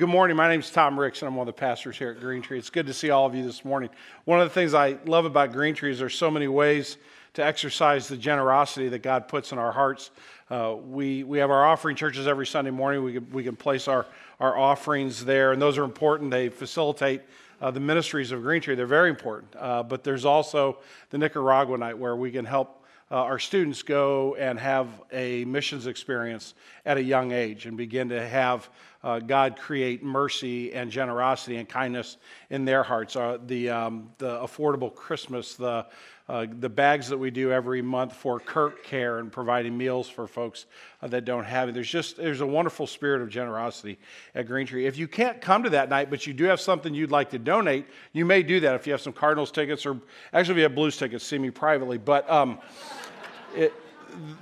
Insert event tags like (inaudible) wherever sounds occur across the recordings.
Good morning. My name is Tom Ricks, and I'm one of the pastors here at Green Tree. It's good to see all of you this morning. One of the things I love about Green Tree is there's so many ways to exercise the generosity that God puts in our hearts. Uh, we, we have our offering churches every Sunday morning. We can, we can place our, our offerings there, and those are important. They facilitate uh, the ministries of Green Tree. They're very important. Uh, but there's also the Nicaragua night where we can help uh, our students go and have a missions experience at a young age and begin to have uh, God create mercy and generosity and kindness in their hearts. Uh, the, um, the affordable Christmas, the, uh, the bags that we do every month for Kirk Care and providing meals for folks uh, that don't have it. There's just there's a wonderful spirit of generosity at Green Tree. If you can't come to that night, but you do have something you'd like to donate, you may do that. If you have some Cardinals tickets or actually if you have Blues tickets, see me privately. But um, (laughs) it,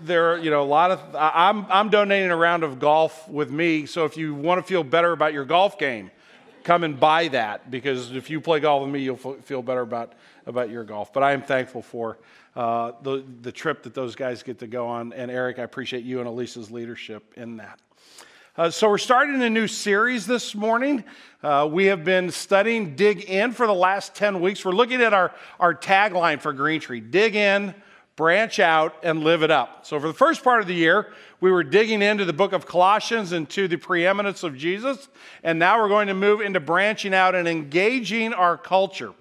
there are, you know, a lot of, I'm, I'm donating a round of golf with me. So if you want to feel better about your golf game, come and buy that because if you play golf with me, you'll feel better about, about your golf. But I am thankful for uh, the, the trip that those guys get to go on. And Eric, I appreciate you and Elisa's leadership in that. Uh, so, we're starting a new series this morning. Uh, we have been studying Dig In for the last 10 weeks. We're looking at our, our tagline for Green Tree Dig In, branch out and live it up. So, for the first part of the year, we were digging into the book of Colossians and to the preeminence of Jesus. And now we're going to move into branching out and engaging our culture.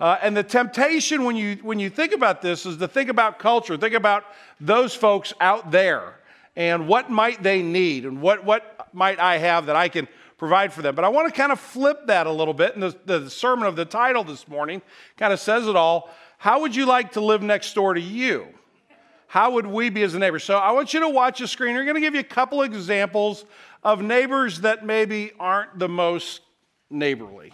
Uh, and the temptation when you, when you think about this is to think about culture, think about those folks out there and what might they need and what, what might I have that I can provide for them. But I want to kind of flip that a little bit. And the, the sermon of the title this morning kind of says it all. How would you like to live next door to you? How would we be as a neighbor? So I want you to watch the screen. We're going to give you a couple examples of neighbors that maybe aren't the most neighborly.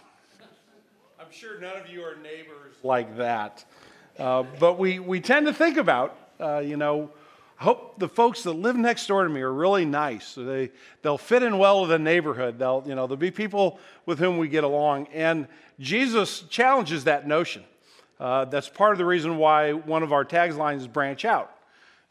I'm sure none of you are neighbors like that. Uh, but we, we tend to think about, uh, you know, I hope the folks that live next door to me are really nice. They, they'll fit in well with the neighborhood. They'll, you know, there'll be people with whom we get along. And Jesus challenges that notion. Uh, that's part of the reason why one of our taglines is branch out.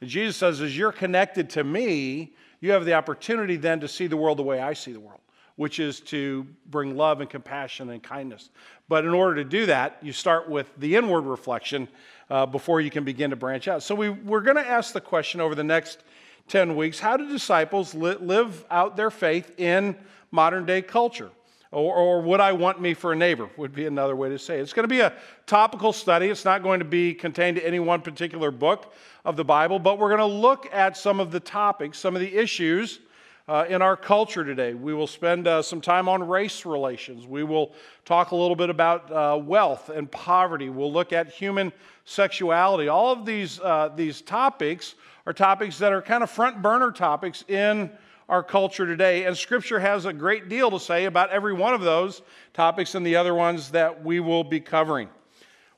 And Jesus says, as you're connected to me, you have the opportunity then to see the world the way I see the world, which is to bring love and compassion and kindness. But in order to do that, you start with the inward reflection uh, before you can begin to branch out. So we, we're going to ask the question over the next 10 weeks how do disciples li- live out their faith in modern day culture? Or, or, would I want me for a neighbor? Would be another way to say it. It's going to be a topical study. It's not going to be contained to any one particular book of the Bible, but we're going to look at some of the topics, some of the issues uh, in our culture today. We will spend uh, some time on race relations. We will talk a little bit about uh, wealth and poverty. We'll look at human sexuality. All of these, uh, these topics are topics that are kind of front burner topics in our culture today. And Scripture has a great deal to say about every one of those topics and the other ones that we will be covering.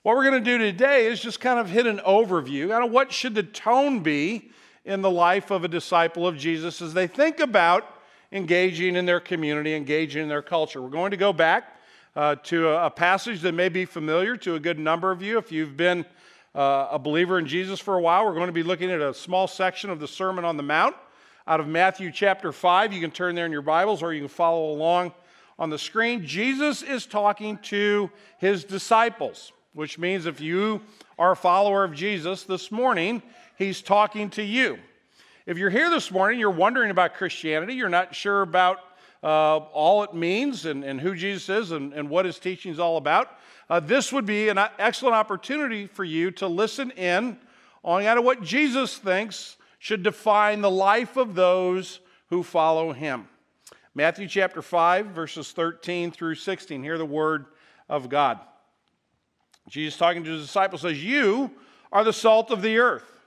What we're going to do today is just kind of hit an overview. Kind of what should the tone be in the life of a disciple of Jesus as they think about engaging in their community, engaging in their culture. We're going to go back uh, to a, a, passage that may be familiar to a good number of you. If you've been uh, a believer in Jesus for a while, we're going to be looking at a small section of the Sermon on the Mount out of Matthew chapter 5. You can turn there in your Bibles or you can follow along on the screen. Jesus is talking to his disciples, which means if you are a follower of Jesus this morning, he's talking to you. If you're here this morning, you're wondering about Christianity, you're not sure about uh, all it means and, and who Jesus is and, and what his teaching is all about, uh, this would be an excellent opportunity for you to listen in on of what Jesus thinks should define the life of those who follow him. Matthew chapter 5, verses 13 through 16. Hear the word of God. Jesus talking to his disciples says, You are the salt of the earth.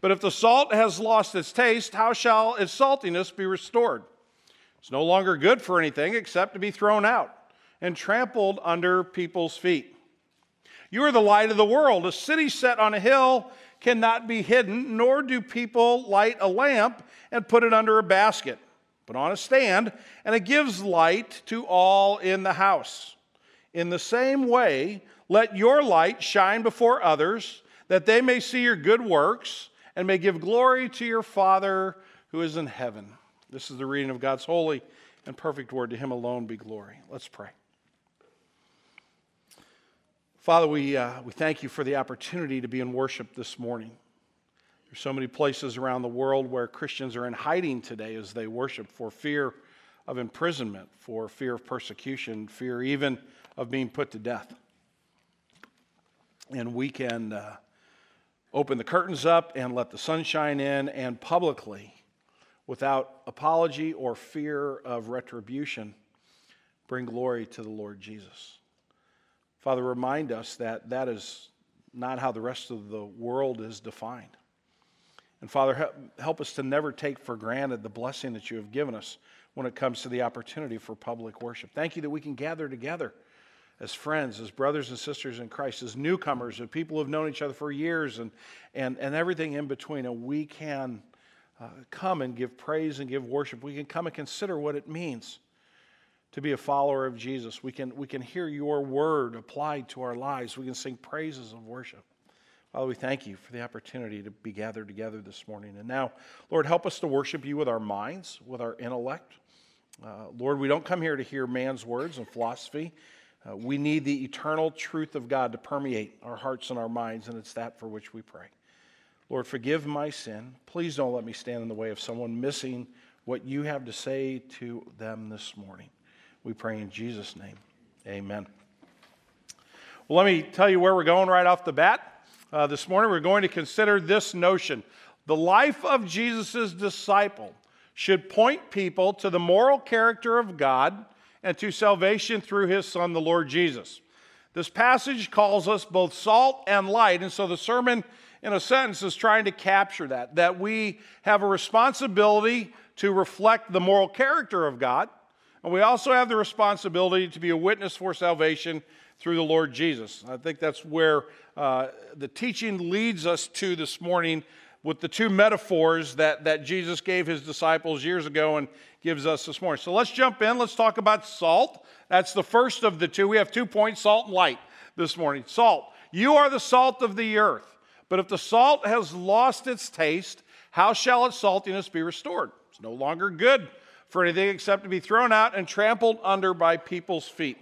But if the salt has lost its taste, how shall its saltiness be restored? It's no longer good for anything except to be thrown out and trampled under people's feet. You are the light of the world. A city set on a hill cannot be hidden, nor do people light a lamp and put it under a basket, but on a stand, and it gives light to all in the house. In the same way, let your light shine before others, that they may see your good works and may give glory to your Father who is in heaven. This is the reading of God's holy and perfect word. To him alone be glory. Let's pray. Father, we, uh, we thank you for the opportunity to be in worship this morning. There's so many places around the world where Christians are in hiding today as they worship for fear of imprisonment, for fear of persecution, fear even of being put to death. And we can uh, open the curtains up and let the sunshine in and publicly, without apology or fear of retribution, bring glory to the Lord Jesus. Father, remind us that that is not how the rest of the world is defined. And Father, help us to never take for granted the blessing that you have given us when it comes to the opportunity for public worship. Thank you that we can gather together as friends, as brothers and sisters in Christ, as newcomers, as people who have known each other for years, and, and, and everything in between. And we can uh, come and give praise and give worship. We can come and consider what it means to be a follower of Jesus. We can, we can hear your word applied to our lives. We can sing praises of worship. Father, we thank you for the opportunity to be gathered together this morning. And now, Lord, help us to worship you with our minds, with our intellect. Uh, Lord, we don't come here to hear man's words and philosophy. Uh, we need the eternal truth of God to permeate our hearts and our minds, and it's that for which we pray. Lord, forgive my sin. Please don't let me stand in the way of someone missing what you have to say to them this morning. We pray in Jesus' name. Amen. Well, let me tell you where we're going right off the bat. Uh, this morning, we're going to consider this notion. The life of Jesus' disciple should point people to the moral character of God and to salvation through his Son, the Lord Jesus. This passage calls us both salt and light, and so the sermon, in a sentence, is trying to capture that, that we have a responsibility to reflect the moral character of God and we also have the responsibility to be a witness for salvation through the Lord Jesus. I think that's where uh, the teaching leads us to this morning with the two metaphors that, that Jesus gave his disciples years ago and gives us this morning. So let's jump in. Let's talk about salt. That's the first of the two. We have two points salt and light this morning. Salt. You are the salt of the earth. But if the salt has lost its taste, how shall its saltiness be restored? It's no longer good for anything except to be thrown out and trampled under by people's feet.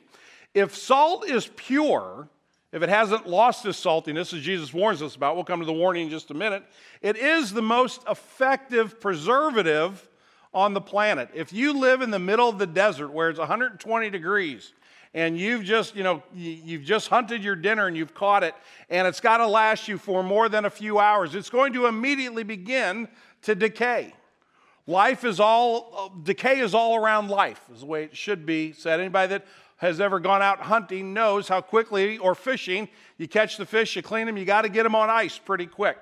If salt is pure, if it hasn't lost its saltiness, as Jesus warns us about, we'll come to the warning in just a minute, it is the most effective preservative on the planet. If you live in the middle of the desert where it's 120 degrees, and you've just, you know, you've just hunted your dinner and you've caught it, and it's got to last you for more than a few hours, it's going to immediately begin to decay. Life is all, uh, decay is all around life, is the way it should be said. Anybody that has ever gone out hunting knows how quickly, or fishing, you catch the fish, you clean them, you got to get them on ice pretty quick.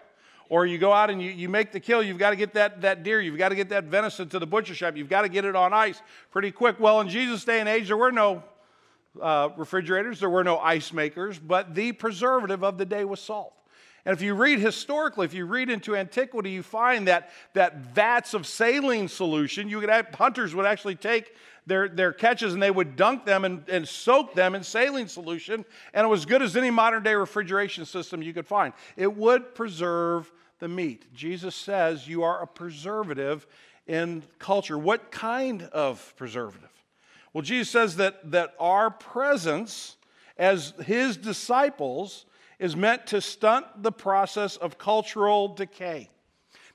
Or you go out and you, you make the kill, you've got to get that, that deer, you've got to get that venison to the butcher shop, you've got to get it on ice pretty quick. Well, in Jesus' day and age, there were no uh, refrigerators, there were no ice makers, but the preservative of the day was salt. And if you read historically, if you read into antiquity, you find that, that vats of saline solution, you could have, hunters would actually take their, their catches and they would dunk them and, and soak them in saline solution, and it was good as any modern day refrigeration system you could find. It would preserve the meat. Jesus says you are a preservative in culture. What kind of preservative? Well, Jesus says that, that our presence as his disciples is meant to stunt the process of cultural decay.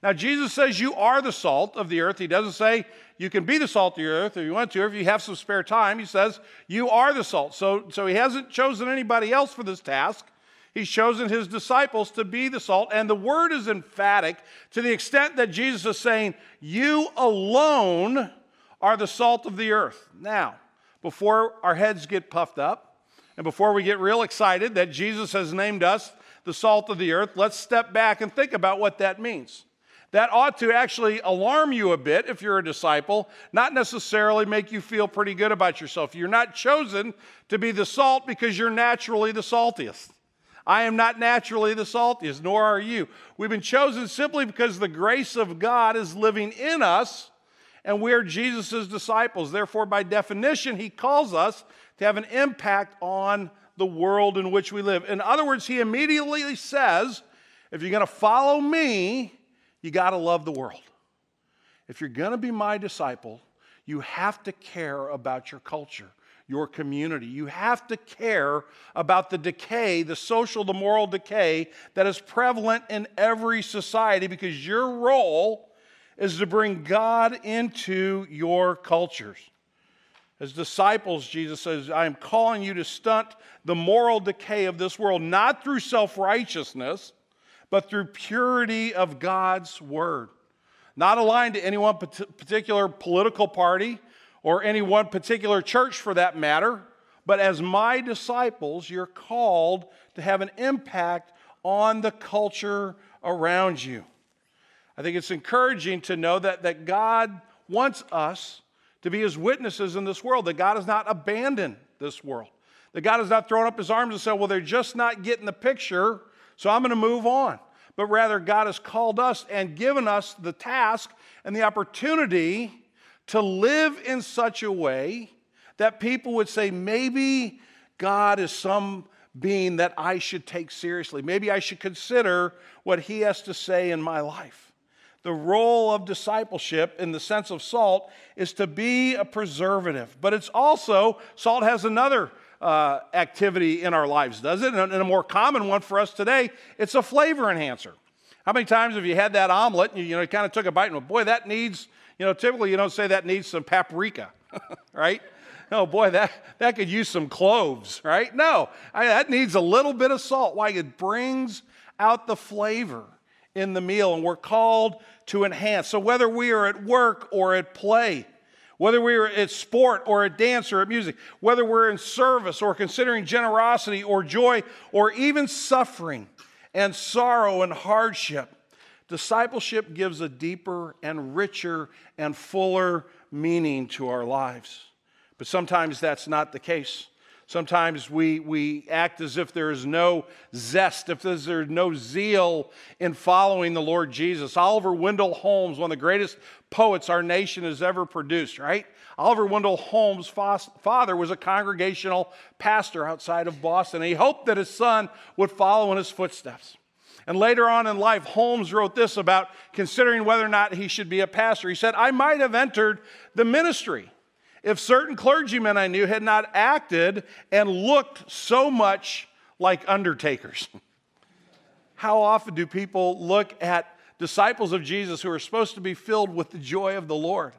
Now, Jesus says you are the salt of the earth. He doesn't say you can be the salt of the earth if you want to, or if you have some spare time. He says you are the salt. So, so he hasn't chosen anybody else for this task. He's chosen his disciples to be the salt. And the word is emphatic to the extent that Jesus is saying, You alone are the salt of the earth. Now, before our heads get puffed up, and before we get real excited that Jesus has named us the salt of the earth, let's step back and think about what that means. That ought to actually alarm you a bit if you're a disciple, not necessarily make you feel pretty good about yourself. You're not chosen to be the salt because you're naturally the saltiest. I am not naturally the saltiest, nor are you. We've been chosen simply because the grace of God is living in us and we're Jesus' disciples. Therefore, by definition, he calls us to have an impact on the world in which we live. In other words, he immediately says, if you're going to follow me, you got to love the world. If you're going to be my disciple, you have to care about your culture, your community. You have to care about the decay, the social, the moral decay that is prevalent in every society because your role is to bring God into your cultures. As disciples, Jesus says, I am calling you to stunt the moral decay of this world, not through self righteousness, but through purity of God's word. Not aligned to any one particular political party or any one particular church for that matter, but as my disciples, you're called to have an impact on the culture around you. I think it's encouraging to know that, that God wants us to be his witnesses in this world, that God has not abandoned this world, that God has not thrown up his arms and said, Well, they're just not getting the picture, so I'm going to move on. But rather, God has called us and given us the task and the opportunity to live in such a way that people would say, maybe God is some being that I should take seriously. Maybe I should consider what he has to say in my life. The role of discipleship in the sense of salt is to be a preservative, but it's also, salt has another uh, activity in our lives, does it? And a more common one for us today, it's a flavor enhancer. How many times have you had that omelet and you, you know, kind of took a bite and went, boy, that needs, you know, typically you don't say that needs some paprika, (laughs) right? Oh boy, that, that could use some cloves, right? No, I, that needs a little bit of salt. Why? It brings out the flavor in the meal, and we're called to enhance. So whether we are at work or at play, whether we're at sport or at dance or at music, whether we're in service or considering generosity or joy or even suffering and sorrow and hardship, discipleship gives a deeper and richer and fuller meaning to our lives. But sometimes that's not the case. Sometimes we, we act as if there is no zest, if there's no zeal in following the Lord Jesus. Oliver Wendell Holmes, one of the greatest poets our nation has ever produced, right? Oliver Wendell Holmes' father was a congregational pastor outside of Boston. He hoped that his son would follow in his footsteps. And later on in life, Holmes wrote this about considering whether or not he should be a pastor. He said, I might have entered the ministry if certain clergymen I knew had not acted and looked so much like undertakers. (laughs) How often do people look at disciples of Jesus who are supposed to be filled with the joy of the Lord?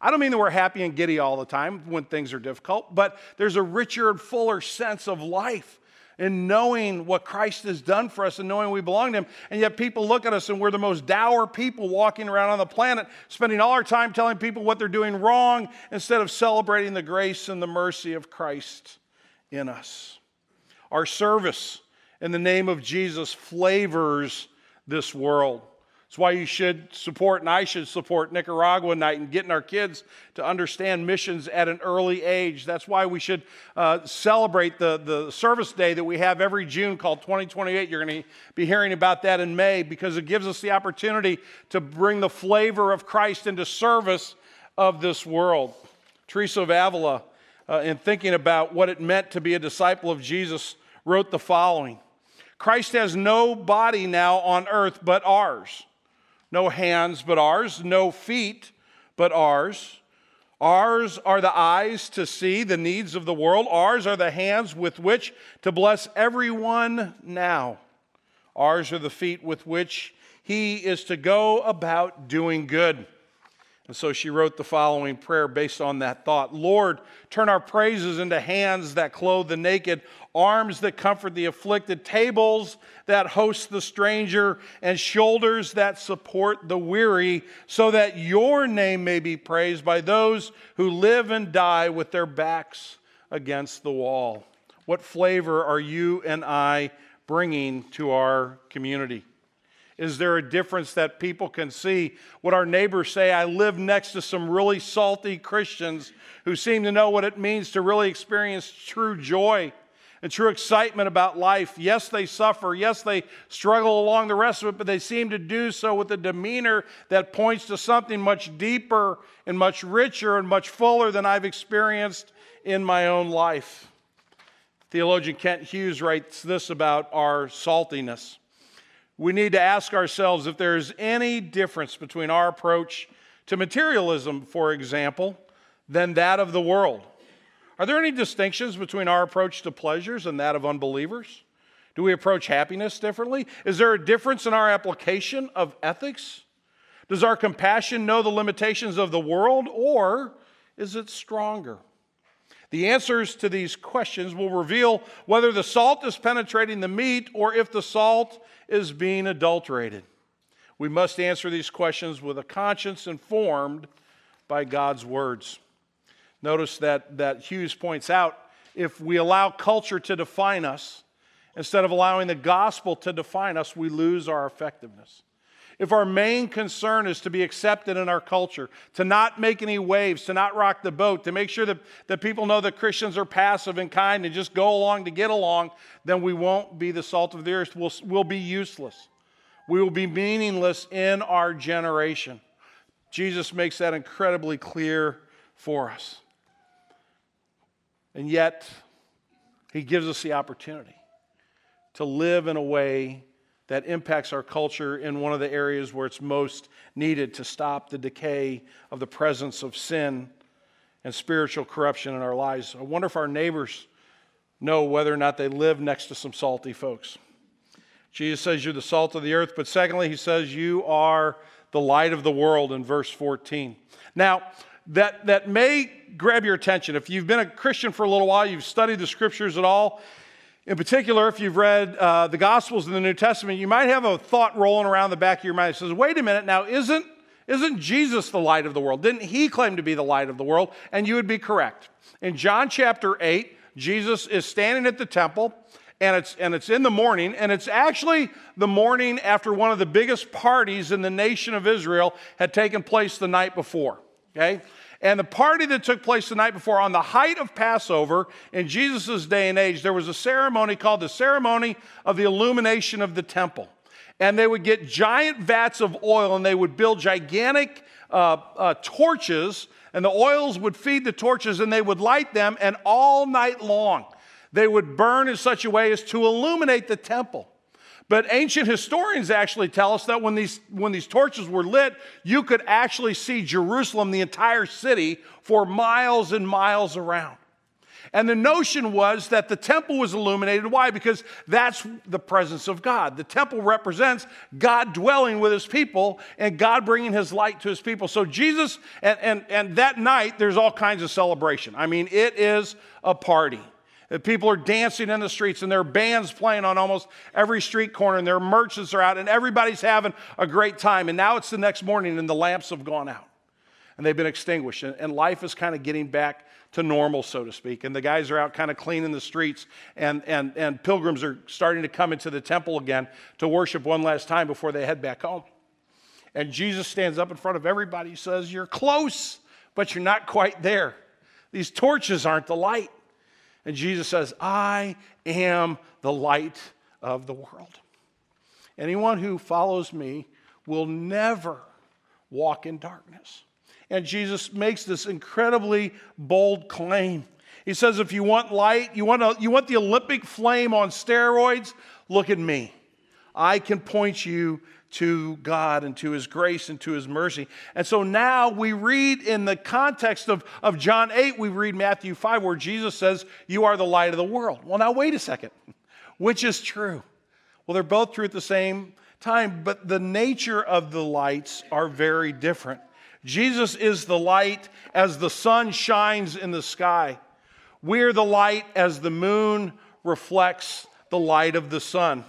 I don't mean that we're happy and giddy all the time when things are difficult, but there's a richer and fuller sense of life in knowing what Christ has done for us and knowing we belong to Him. And yet people look at us and we're the most dour people walking around on the planet, spending all our time telling people what they're doing wrong instead of celebrating the grace and the mercy of Christ in us. Our service in the name of Jesus flavors this world. It's why you should support, and I should support Nicaragua Night and getting our kids to understand missions at an early age. That's why we should uh, celebrate the, the service day that we have every June called 2028. You're going to be hearing about that in May because it gives us the opportunity to bring the flavor of Christ into service of this world. Teresa of Avila, uh, in thinking about what it meant to be a disciple of Jesus, wrote the following Christ has no body now on earth but ours no hands but ours, no feet but ours. Ours are the eyes to see the needs of the world. Ours are the hands with which to bless everyone now. Ours are the feet with which he is to go about doing good. And so she wrote the following prayer based on that thought Lord, turn our praises into hands that clothe the naked, arms that comfort the afflicted, tables that host the stranger, and shoulders that support the weary, so that your name may be praised by those who live and die with their backs against the wall. What flavor are you and I bringing to our community? Is there a difference that people can see? What our neighbors say, I live next to some really salty Christians who seem to know what it means to really experience true joy and true excitement about life. Yes, they suffer. Yes, they struggle along the rest of it, but they seem to do so with a demeanor that points to something much deeper and much richer and much fuller than I've experienced in my own life. Theologian Kent Hughes writes this about our saltiness we need to ask ourselves if there's any difference between our approach to materialism, for example, than that of the world. Are there any distinctions between our approach to pleasures and that of unbelievers? Do we approach happiness differently? Is there a difference in our application of ethics? Does our compassion know the limitations of the world or is it stronger? The answers to these questions will reveal whether the salt is penetrating the meat or if the salt is being adulterated. We must answer these questions with a conscience informed by God's words. Notice that, that Hughes points out if we allow culture to define us, instead of allowing the gospel to define us, we lose our effectiveness. If our main concern is to be accepted in our culture, to not make any waves, to not rock the boat, to make sure that, that people know that Christians are passive and kind and just go along to get along, then we won't be the salt of the earth. We'll, we'll be useless. We will be meaningless in our generation. Jesus makes that incredibly clear for us. And yet, he gives us the opportunity to live in a way that impacts our culture in one of the areas where it's most needed to stop the decay of the presence of sin and spiritual corruption in our lives. I wonder if our neighbors know whether or not they live next to some salty folks. Jesus says you're the salt of the earth, but secondly, he says you are the light of the world in verse 14. Now, that, that may grab your attention. If you've been a Christian for a little while, you've studied the scriptures at all, in particular, if you've read uh, the Gospels in the New Testament, you might have a thought rolling around the back of your mind that says, wait a minute, now isn't, isn't Jesus the light of the world? Didn't he claim to be the light of the world? And you would be correct. In John chapter 8, Jesus is standing at the temple, and it's, and it's in the morning, and it's actually the morning after one of the biggest parties in the nation of Israel had taken place the night before. Okay? And the party that took place the night before, on the height of Passover in Jesus' day and age, there was a ceremony called the ceremony of the illumination of the temple. And they would get giant vats of oil and they would build gigantic uh, uh, torches, and the oils would feed the torches and they would light them, and all night long they would burn in such a way as to illuminate the temple. But ancient historians actually tell us that when these, when these torches were lit, you could actually see Jerusalem, the entire city, for miles and miles around. And the notion was that the temple was illuminated. Why? Because that's the presence of God. The temple represents God dwelling with his people and God bringing his light to his people. So, Jesus, and, and, and that night, there's all kinds of celebration. I mean, it is a party. People are dancing in the streets, and there are bands playing on almost every street corner, and their merchants are out, and everybody's having a great time. And now it's the next morning, and the lamps have gone out, and they've been extinguished, and life is kind of getting back to normal, so to speak. And the guys are out kind of cleaning the streets, and, and, and pilgrims are starting to come into the temple again to worship one last time before they head back home. And Jesus stands up in front of everybody, he says, You're close, but you're not quite there. These torches aren't the light. And Jesus says, I am the light of the world. Anyone who follows me will never walk in darkness. And Jesus makes this incredibly bold claim. He says, if you want light, you want, a, you want the Olympic flame on steroids, look at me. I can point you to God and to His grace and to His mercy. And so now we read in the context of, of John 8, we read Matthew 5, where Jesus says, You are the light of the world. Well, now wait a second. (laughs) Which is true? Well, they're both true at the same time, but the nature of the lights are very different. Jesus is the light as the sun shines in the sky. We're the light as the moon reflects the light of the sun.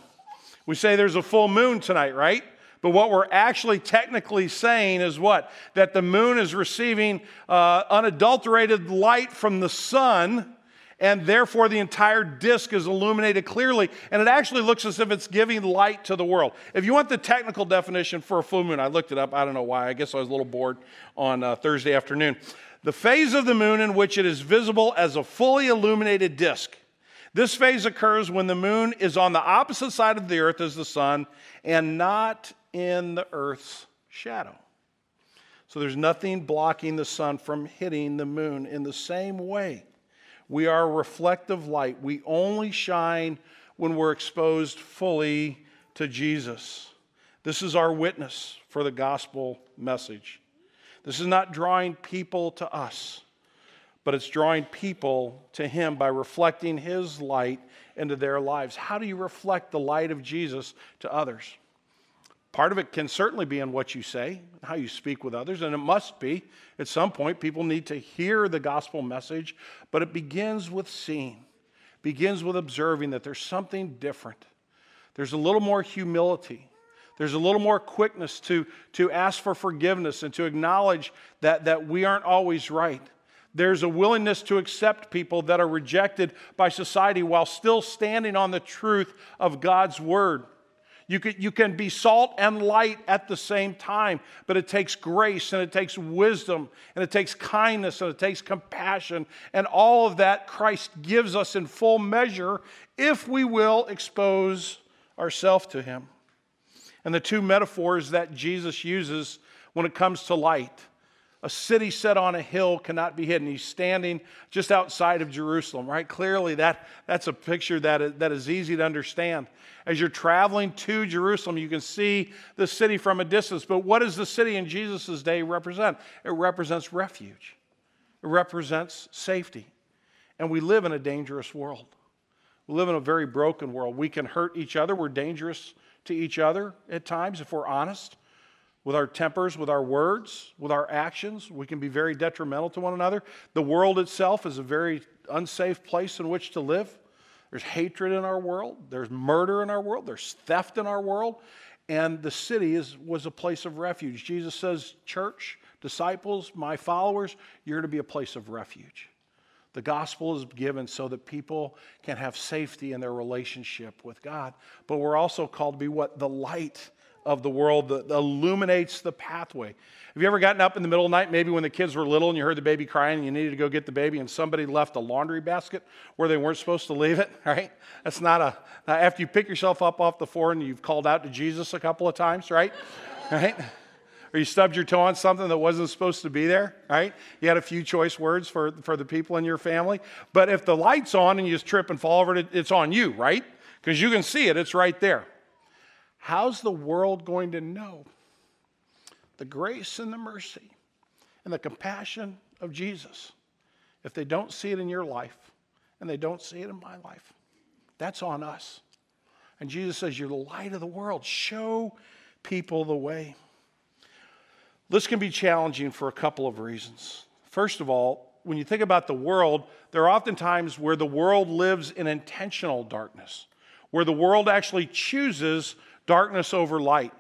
We say there's a full moon tonight, right? But what we're actually technically saying is what? That the moon is receiving uh, unadulterated light from the sun, and therefore the entire disk is illuminated clearly. And it actually looks as if it's giving light to the world. If you want the technical definition for a full moon, I looked it up. I don't know why. I guess I was a little bored on uh, Thursday afternoon. The phase of the moon in which it is visible as a fully illuminated disk. This phase occurs when the moon is on the opposite side of the earth as the sun and not in the earth's shadow. So there's nothing blocking the sun from hitting the moon. In the same way, we are reflective light. We only shine when we're exposed fully to Jesus. This is our witness for the gospel message. This is not drawing people to us, but it's drawing people to Him by reflecting His light into their lives. How do you reflect the light of Jesus to others? Part of it can certainly be in what you say, how you speak with others, and it must be. At some point, people need to hear the gospel message, but it begins with seeing, begins with observing that there's something different. There's a little more humility. There's a little more quickness to, to ask for forgiveness and to acknowledge that, that we aren't always right. There's a willingness to accept people that are rejected by society while still standing on the truth of God's word. You can, you can be salt and light at the same time, but it takes grace and it takes wisdom and it takes kindness and it takes compassion. And all of that Christ gives us in full measure if we will expose ourselves to Him. And the two metaphors that Jesus uses when it comes to light a city set on a hill cannot be hidden. He's standing just outside of Jerusalem, right? Clearly, that, that's a picture that is, that is easy to understand. As you're traveling to Jerusalem, you can see the city from a distance. But what does the city in Jesus' day represent? It represents refuge, it represents safety. And we live in a dangerous world. We live in a very broken world. We can hurt each other. We're dangerous to each other at times if we're honest with our tempers, with our words, with our actions. We can be very detrimental to one another. The world itself is a very unsafe place in which to live. There's hatred in our world, there's murder in our world, there's theft in our world, and the city is, was a place of refuge. Jesus says, Church, disciples, my followers, you're to be a place of refuge. The gospel is given so that people can have safety in their relationship with God. But we're also called to be what? The light of the world that illuminates the pathway. Have you ever gotten up in the middle of the night, maybe when the kids were little and you heard the baby crying and you needed to go get the baby and somebody left a laundry basket where they weren't supposed to leave it, (laughs) right? That's not a, after you pick yourself up off the floor and you've called out to Jesus a couple of times, right? (laughs) right? Or you stubbed your toe on something that wasn't supposed to be there, right? You had a few choice words for, for the people in your family. But if the light's on and you just trip and fall over it, it's on you, right? Because you can see it, it's right there. How's the world going to know the grace and the mercy and the compassion of Jesus if they don't see it in your life and they don't see it in my life? That's on us. And Jesus says, You're the light of the world. Show people the way. This can be challenging for a couple of reasons. First of all, when you think about the world, there are often times where the world lives in intentional darkness, where the world actually chooses darkness over light.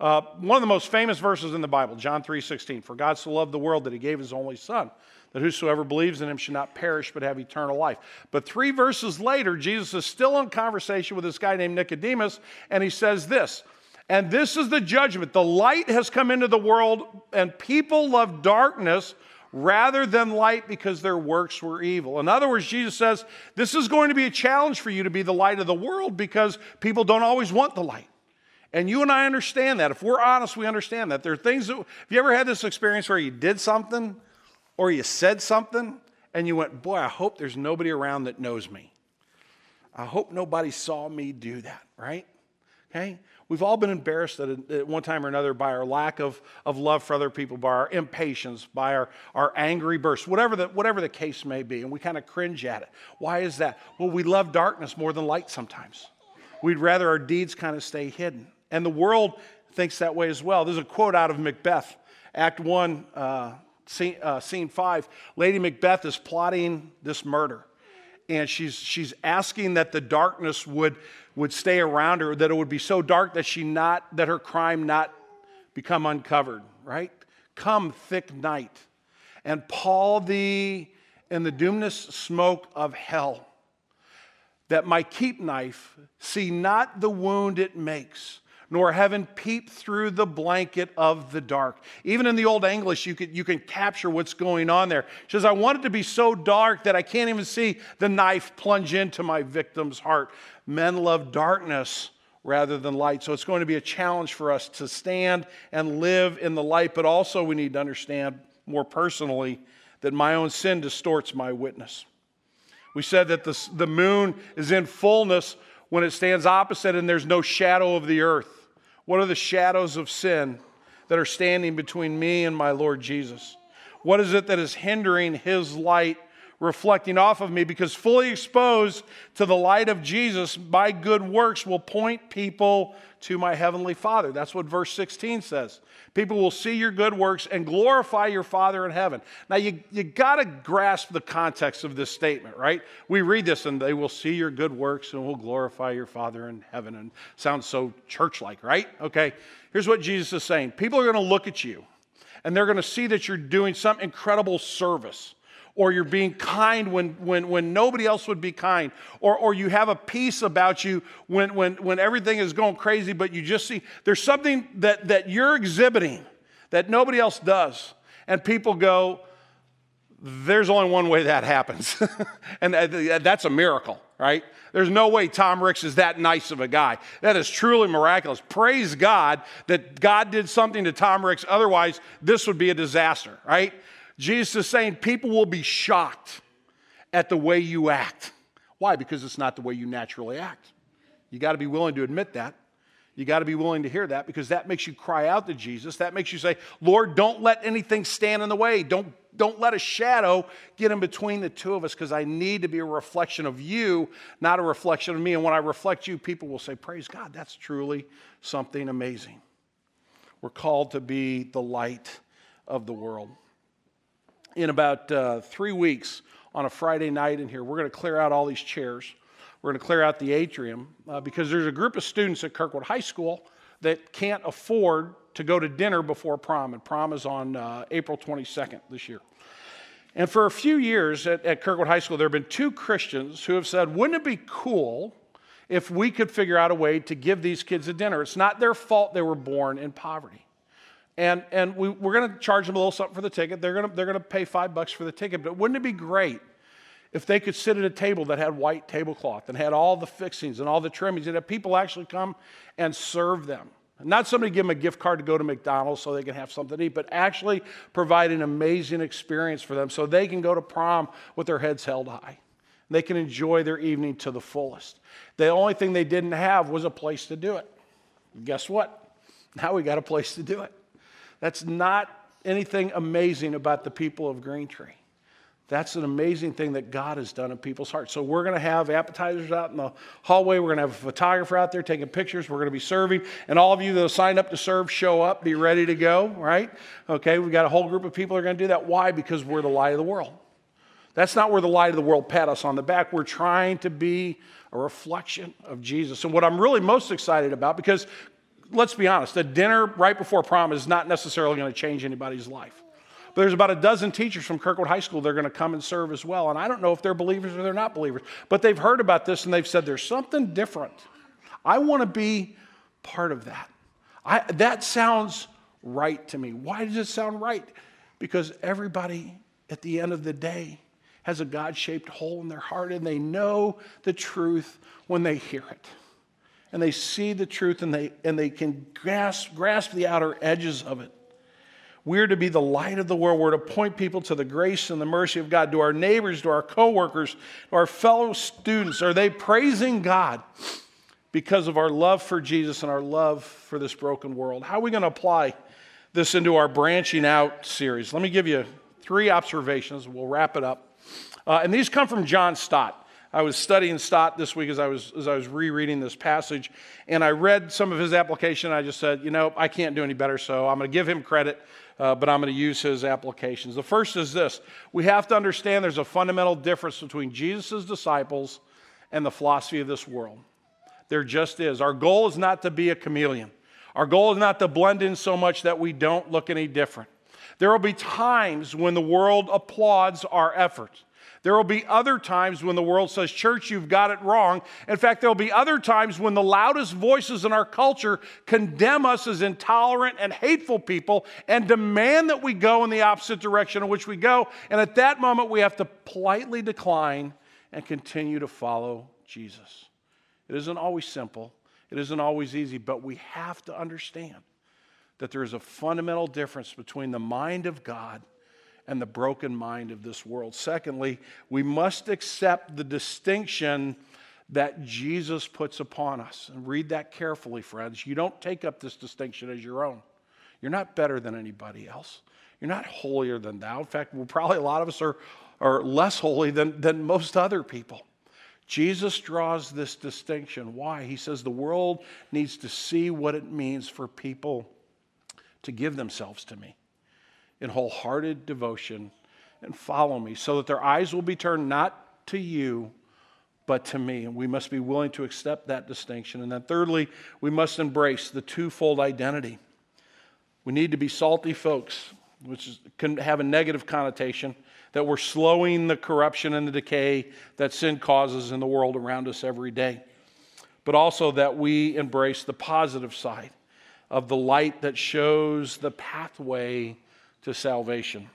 Uh, one of the most famous verses in the Bible, John 3:16, for God so loved the world that he gave his only son, that whosoever believes in him should not perish but have eternal life. But three verses later, Jesus is still in conversation with this guy named Nicodemus, and he says this, and this is the judgment. The light has come into the world, and people love darkness rather than light because their works were evil. In other words, Jesus says, This is going to be a challenge for you to be the light of the world because people don't always want the light. And you and I understand that. If we're honest, we understand that. There are things that, have you ever had this experience where you did something or you said something and you went, Boy, I hope there's nobody around that knows me. I hope nobody saw me do that, right? Okay? We've all been embarrassed at, at one time or another by our lack of, of love for other people, by our impatience, by our, our angry bursts, whatever the, whatever the case may be, and we kind of cringe at it. Why is that? Well, we love darkness more than light sometimes. We'd rather our deeds kind of stay hidden. And the world thinks that way as well. There's a quote out of Macbeth, Act 1, uh, scene, uh, scene 5. Lady Macbeth is plotting this murder. And she's, she's asking that the darkness would, would stay around her, that it would be so dark that, she not, that her crime not become uncovered, right? Come, thick night, and pall thee in the doomness smoke of hell, that my keep knife see not the wound it makes, nor heaven peep through the blanket of the dark. Even in the Old English, you can, you can capture what's going on there. She says, I want it to be so dark that I can't even see the knife plunge into my victim's heart. Men love darkness rather than light. So it's going to be a challenge for us to stand and live in the light, but also we need to understand more personally that my own sin distorts my witness. We said that the, the moon is in fullness when it stands opposite and there's no shadow of the earth. What are the shadows of sin that are standing between me and my Lord Jesus? What is it that is hindering His light reflecting off of me because fully exposed to the light of Jesus, my good works will point people to my heavenly Father. That's what verse 16 says. People will see your good works and glorify your Father in heaven. Now, you, you got to grasp the context of this statement, right? We read this and they will see your good works and will glorify your Father in heaven. And sounds so church like, right? Okay, here's what Jesus is saying people are going to look at you and they're going to see that you're doing some incredible service or you're being kind when, when, when nobody else would be kind, or, or you have a peace about you when, when, when everything is going crazy, but you just see there's something that, that you're exhibiting that nobody else does. And people go, there's only one way that happens. (laughs) and uh, uh, that's a miracle, right? There's no way Tom Ricks is that nice of a guy. That is truly miraculous. Praise God that God did something to Tom Ricks. Otherwise, this would be a disaster, right? Jesus is saying people will be shocked at the way you act. Why? Because it's not the way you naturally act. You got to be willing to admit that. You got to be willing to hear that because that makes you cry out to Jesus. That makes you say, Lord, don't let anything stand in the way. Don't, don't let a shadow get in between the two of us because I need to be a reflection of you, not a reflection of me. And when I reflect you, people will say, Praise God, that's truly something amazing. We're called to be the light of the world in about uh, three weeks on a Friday night in here. We're going to clear out all these chairs. We're going to clear out the atrium uh, because there's a group of students at Kirkwood High School that can't afford to go to dinner before prom, and prom is on uh, April 22nd this year. And for a few years at, at Kirkwood High School, there have been two Christians who have said, Wouldn't it be cool if we could figure out a way to give these kids a dinner? It's not their fault they were born in poverty. And, and we, we're going to charge them a little something for the ticket. They're going to they're to pay five bucks for the ticket. But wouldn't it be great if they could sit at a table that had white tablecloth and had all the fixings and all the trimmings and have people actually come and serve them? Not somebody give them a gift card to go to McDonald's so they can have something to eat, but actually provide an amazing experience for them so they can go to prom with their heads held high. They can enjoy their evening to the fullest. The only thing they didn't have was a place to do it. Guess what? Now we got a place to do it. That's not anything amazing about the people of Green Tree. That's an amazing thing that God has done in people's hearts. So we're going to have appetizers out in the hallway. We're going to have a photographer out there taking pictures. We're going to be serving. And all of you that signed up to serve, show up, be ready to go, right? Okay, we've got a whole group of people that are going to do that. Why? Because we're the light of the world. That's not where the light of the world pat us on the back. We're trying to be a reflection of Jesus. And what I'm really most excited about, because let's be honest, a dinner right before prom is not necessarily going to change anybody's life. But there's about a dozen teachers from Kirkwood High School that are going to come and serve as well. And I don't know if they're believers or they're not believers, but they've heard about this and they've said there's something different. I want to be part of that. I, that sounds right to me. Why does it sound right? Because everybody at the end of the day has a God shaped hole in their heart and they know the truth when they hear it and they see the truth and they, and they can grasp, grasp the outer edges of it. We're to be the light of the world. We're to point people to the grace and the mercy of God, to our neighbors, to our coworkers, to our fellow students. Are they praising God because of our love for Jesus and our love for this broken world? How are we going to apply this into our branching out series? Let me give you three observations. We'll wrap it up. Uh, and these come from John Stott. I was studying Stott this week as I was, as I was rereading this passage, and I read some of his application. I just said, you know, I can't do any better, so I'm going to give him credit, uh, but I'm going to use his applications. The first is this we have to understand there's a fundamental difference between Jesus' disciples and the philosophy of this world. There just is. Our goal is not to be a chameleon, our goal is not to blend in so much that we don't look any different. There will be times when the world applauds our efforts. There will be other times when the world says, Church, you've got it wrong. In fact, there will be other times when the loudest voices in our culture condemn us as intolerant and hateful people and demand that we go in the opposite direction in which we go. And at that moment, we have to politely decline and continue to follow Jesus. It isn't always simple, it isn't always easy, but we have to understand that there is a fundamental difference between the mind of God and the broken mind of this world. Secondly, we must accept the distinction that Jesus puts upon us. And read that carefully, friends. You don't take up this distinction as your own. You're not better than anybody else. You're not holier than thou. In fact, well, probably a lot of us are or less holy than, than most other people. Jesus draws this distinction. Why? He says the world needs to see what it means for people to give themselves to me in wholehearted devotion and follow me so that their eyes will be turned not to you, but to me. And we must be willing to accept that distinction. And then, thirdly, we must embrace the twofold identity. We need to be salty folks, which is, can have a negative connotation, that we're slowing the corruption and the decay that sin causes in the world around us every day, but also that we embrace the positive side of the light that shows the pathway to salvation.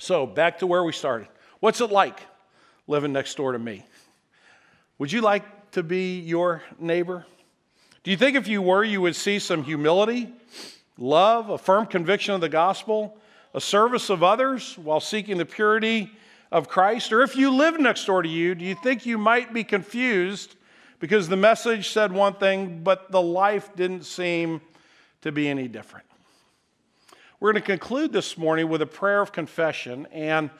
So, back to where we started. What's it like living next door to me? Would you like to be your neighbor? Do you think if you were, you would see some humility, love, a firm conviction of the gospel, a service of others while seeking the purity of Christ? Or if you lived next door to you, do you think you might be confused because the message said one thing, but the life didn't seem to be any different? We're going to conclude this morning with a prayer of confession, and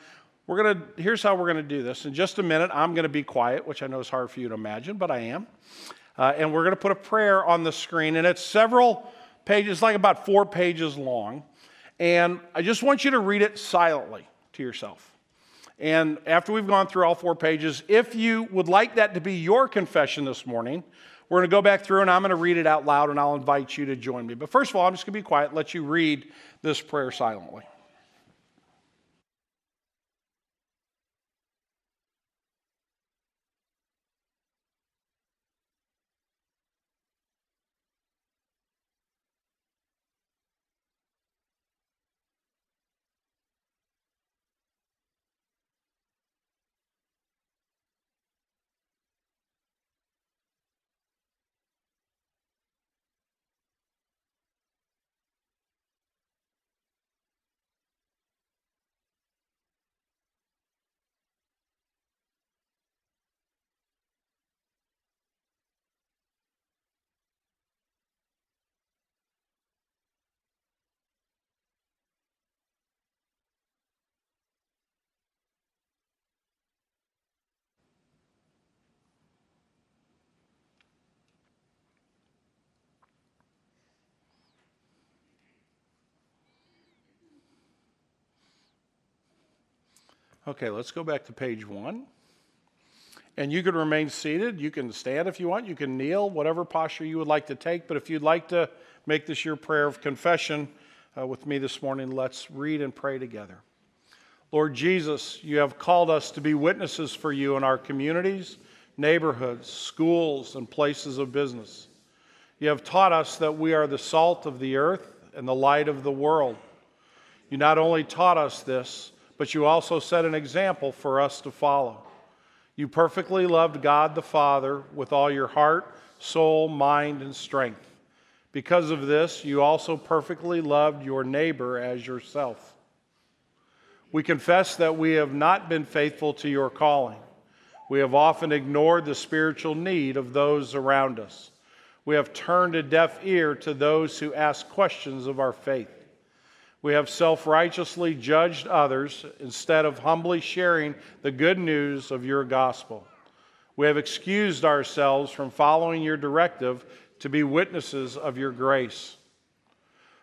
we're going to, here's how we're going to do this. In just a minute, I'm going to be quiet, which I know is hard for you to imagine, but I am. Uh, and we're going to put a prayer on the screen, and it's several pages, like about four pages long. And I just want you to read it silently to yourself. And after we've gone through all four pages, if you would like that to be your confession this morning, we're going to go back through and I'm going to read it out loud and I'll invite you to join me. But first of all, I'm just going to be quiet, let you read this prayer silently. Okay, let's go back to page one. And you can remain seated. You can stand if you want. You can kneel, whatever posture you would like to take. But if you'd like to make this your prayer of confession uh, with me this morning, let's read and pray together. Lord Jesus, you have called us to be witnesses for you in our communities, neighborhoods, schools, and places of business. You have taught us that we are the salt of the earth and the light of the world. You not only taught us this, but you also set an example for us to follow. You perfectly loved God the Father with all your heart, soul, mind, and strength. Because of this, you also perfectly loved your neighbor as yourself. We confess that we have not been faithful to your calling. We have often ignored the spiritual need of those around us. We have turned a deaf ear to those who ask questions of our faith. We have self righteously judged others instead of humbly sharing the good news of your gospel. We have excused ourselves from following your directive to be witnesses of your grace.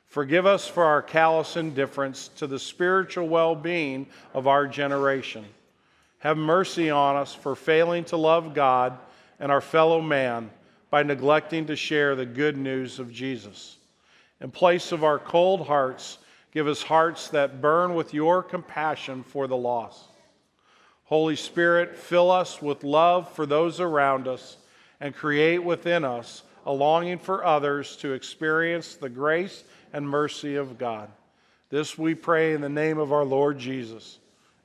Forgive us for our callous indifference to the spiritual well being of our generation. Have mercy on us for failing to love God and our fellow man by neglecting to share the good news of Jesus. In place of our cold hearts, Give us hearts that burn with your compassion for the lost. Holy Spirit, fill us with love for those around us and create within us a longing for others to experience the grace and mercy of God. This we pray in the name of our Lord Jesus.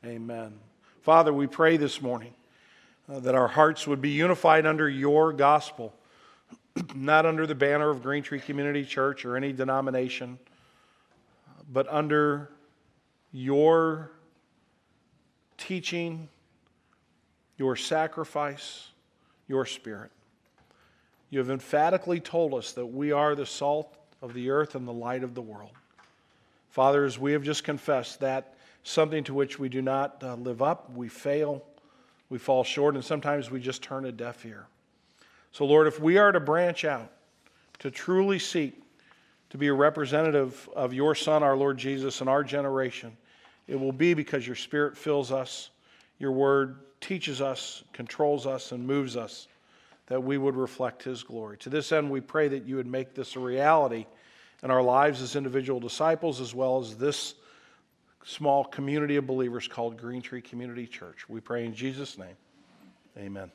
Amen. Father, we pray this morning uh, that our hearts would be unified under your gospel, (clears throat) not under the banner of Green Tree Community Church or any denomination but under your teaching, your sacrifice, your spirit. You have emphatically told us that we are the salt of the earth and the light of the world. Father, as we have just confessed, that something to which we do not uh, live up. We fail, we fall short, and sometimes we just turn a deaf ear. So, Lord, if we are to branch out, to truly seek to be a representative of your Son, our Lord Jesus, in our generation, it will be because your Spirit fills us, your Word teaches us, controls us, and moves us, that we would reflect His glory. To this end, we pray that you would make this a reality in our lives as individual disciples, as well as this small community of believers called Green Tree Community Church. We pray in Jesus' name. Amen.